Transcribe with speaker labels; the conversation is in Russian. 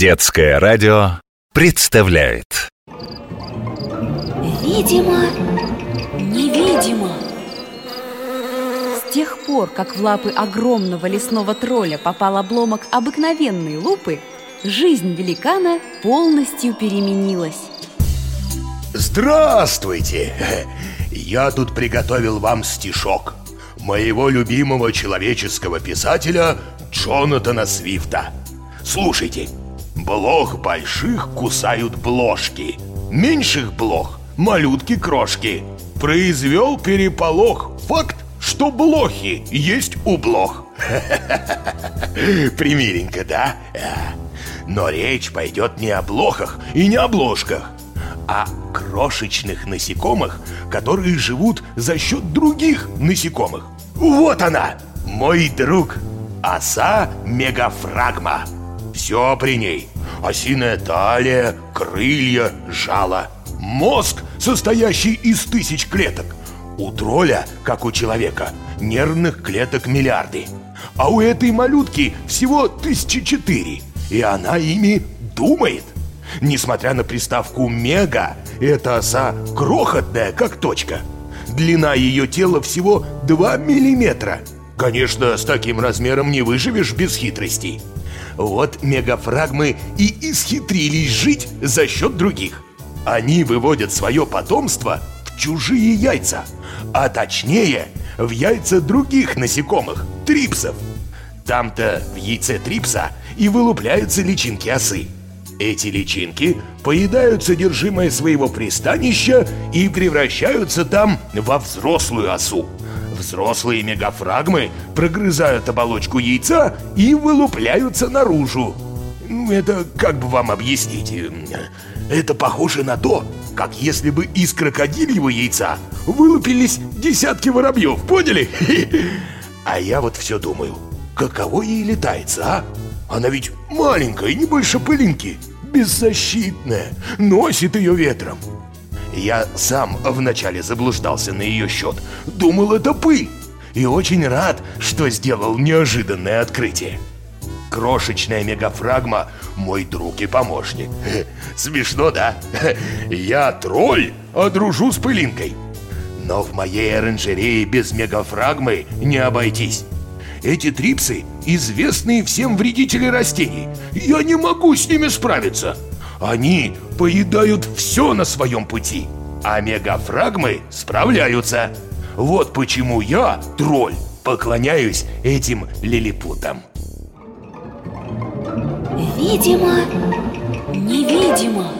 Speaker 1: Детское радио представляет
Speaker 2: Видимо, невидимо
Speaker 3: С тех пор, как в лапы огромного лесного тролля попал обломок обыкновенной лупы, жизнь великана полностью переменилась.
Speaker 4: Здравствуйте! Я тут приготовил вам стишок моего любимого человеческого писателя Джонатана Свифта. Слушайте. Блох больших кусают бложки, меньших блох – малютки-крошки. Произвел переполох факт, что блохи есть у блох. Примеренько, да? Но речь пойдет не о блохах и не о бложках, а крошечных насекомых, которые живут за счет других насекомых. Вот она, мой друг, оса мегафрагма. Все при ней. Осиная талия, крылья, жало. Мозг, состоящий из тысяч клеток. У тролля, как у человека, нервных клеток миллиарды. А у этой малютки всего тысячи четыре. И она ими думает. Несмотря на приставку «мега», эта оса крохотная, как точка. Длина ее тела всего 2 миллиметра. Конечно, с таким размером не выживешь без хитростей. Вот мегафрагмы и исхитрились жить за счет других. Они выводят свое потомство в чужие яйца, а точнее в яйца других насекомых, трипсов. Там-то в яйце трипса и вылупляются личинки осы. Эти личинки поедают содержимое своего пристанища и превращаются там во взрослую осу. Взрослые мегафрагмы прогрызают оболочку яйца и вылупляются наружу. Ну, это как бы вам объяснить? Это похоже на то, как если бы из крокодильего яйца вылупились десятки воробьев, поняли? А я вот все думаю, каково ей летается, а? Она ведь маленькая, не больше пылинки, беззащитная, носит ее ветром. Я сам вначале заблуждался на ее счет. Думал, это пыль. И очень рад, что сделал неожиданное открытие. Крошечная мегафрагма – мой друг и помощник. Смешно, да? Я тролль, а дружу с пылинкой. Но в моей оранжерее без мегафрагмы не обойтись. Эти трипсы – известные всем вредители растений. Я не могу с ними справиться. Они поедают все на своем пути, а мегафрагмы справляются. Вот почему я, тролль, поклоняюсь этим лилипутам.
Speaker 2: Видимо, невидимо